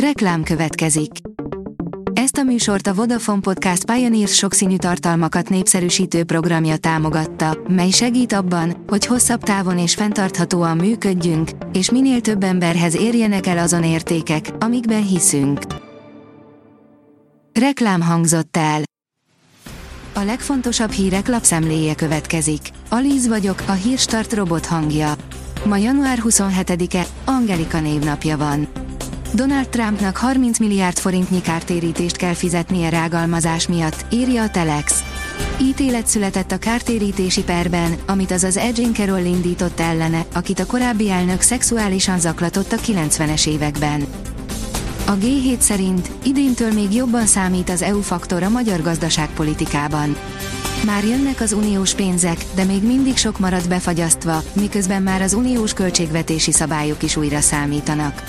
Reklám következik. Ezt a műsort a Vodafone Podcast Pioneers sokszínű tartalmakat népszerűsítő programja támogatta, mely segít abban, hogy hosszabb távon és fenntarthatóan működjünk, és minél több emberhez érjenek el azon értékek, amikben hiszünk. Reklám hangzott el. A legfontosabb hírek lapszemléje következik. Alíz vagyok, a hírstart robot hangja. Ma január 27-e, Angelika névnapja van. Donald Trumpnak 30 milliárd forintnyi kártérítést kell fizetnie rágalmazás miatt, írja a Telex. Ítélet született a kártérítési perben, amit az az Edgin Carroll indított ellene, akit a korábbi elnök szexuálisan zaklatott a 90-es években. A G7 szerint idéntől még jobban számít az EU faktor a magyar gazdaságpolitikában. Már jönnek az uniós pénzek, de még mindig sok marad befagyasztva, miközben már az uniós költségvetési szabályok is újra számítanak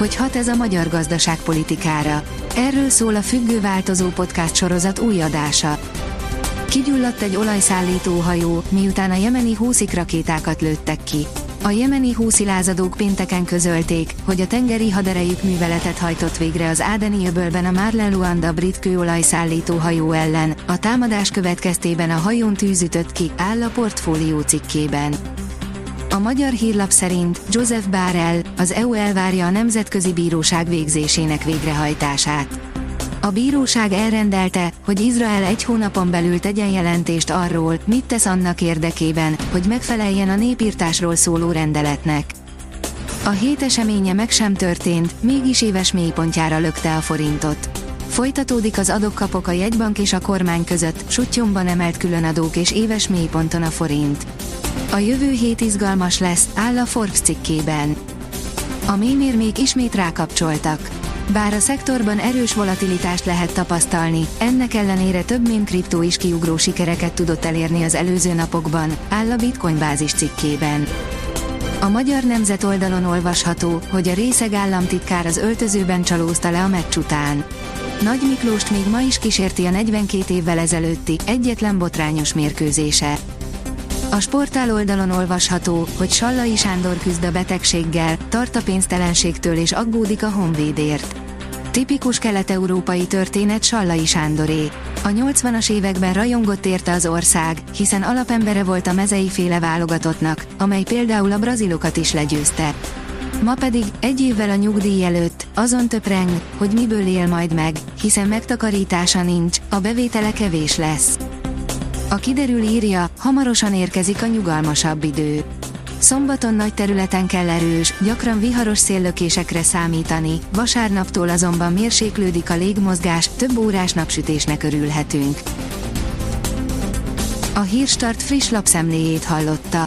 hogy hat ez a magyar gazdaságpolitikára. Erről szól a Függő Változó podcast sorozat új adása. Kigyulladt egy olajszállító hajó, miután a jemeni húszik rakétákat lőttek ki. A jemeni húszi lázadók pénteken közölték, hogy a tengeri haderejük műveletet hajtott végre az Ádeni öbölben a Marlen Luanda brit kőolajszállító hajó ellen. A támadás következtében a hajón tűzütött ki, áll a portfólió cikkében. A magyar hírlap szerint Joseph Bárel, az EU elvárja a Nemzetközi Bíróság végzésének végrehajtását. A bíróság elrendelte, hogy Izrael egy hónapon belül tegyen jelentést arról, mit tesz annak érdekében, hogy megfeleljen a népírtásról szóló rendeletnek. A hét eseménye meg sem történt, mégis éves mélypontjára lökte a forintot. Folytatódik az adok-kapok a jegybank és a kormány között, sutyomban emelt különadók és éves mélyponton a forint. A jövő hét izgalmas lesz, áll a Forbes cikkében. A mémérmék ismét rákapcsoltak. Bár a szektorban erős volatilitást lehet tapasztalni, ennek ellenére több mém kriptó is kiugró sikereket tudott elérni az előző napokban, áll a Bitcoin bázis cikkében. A Magyar Nemzet oldalon olvasható, hogy a részeg államtitkár az öltözőben csalózta le a meccs után. Nagy Miklóst még ma is kísérti a 42 évvel ezelőtti, egyetlen botrányos mérkőzése. A sportál oldalon olvasható, hogy Sallai Sándor küzd a betegséggel, tart a pénztelenségtől és aggódik a honvédért. Tipikus kelet-európai történet Sallai Sándoré. A 80-as években rajongott érte az ország, hiszen alapembere volt a mezei féle válogatottnak, amely például a brazilokat is legyőzte. Ma pedig, egy évvel a nyugdíj előtt, azon töpreng, hogy miből él majd meg, hiszen megtakarítása nincs, a bevétele kevés lesz. A kiderül írja, hamarosan érkezik a nyugalmasabb idő. Szombaton nagy területen kell erős, gyakran viharos széllökésekre számítani, vasárnaptól azonban mérséklődik a légmozgás, több órás napsütésnek örülhetünk. A Hírstart friss lapszemléjét hallotta.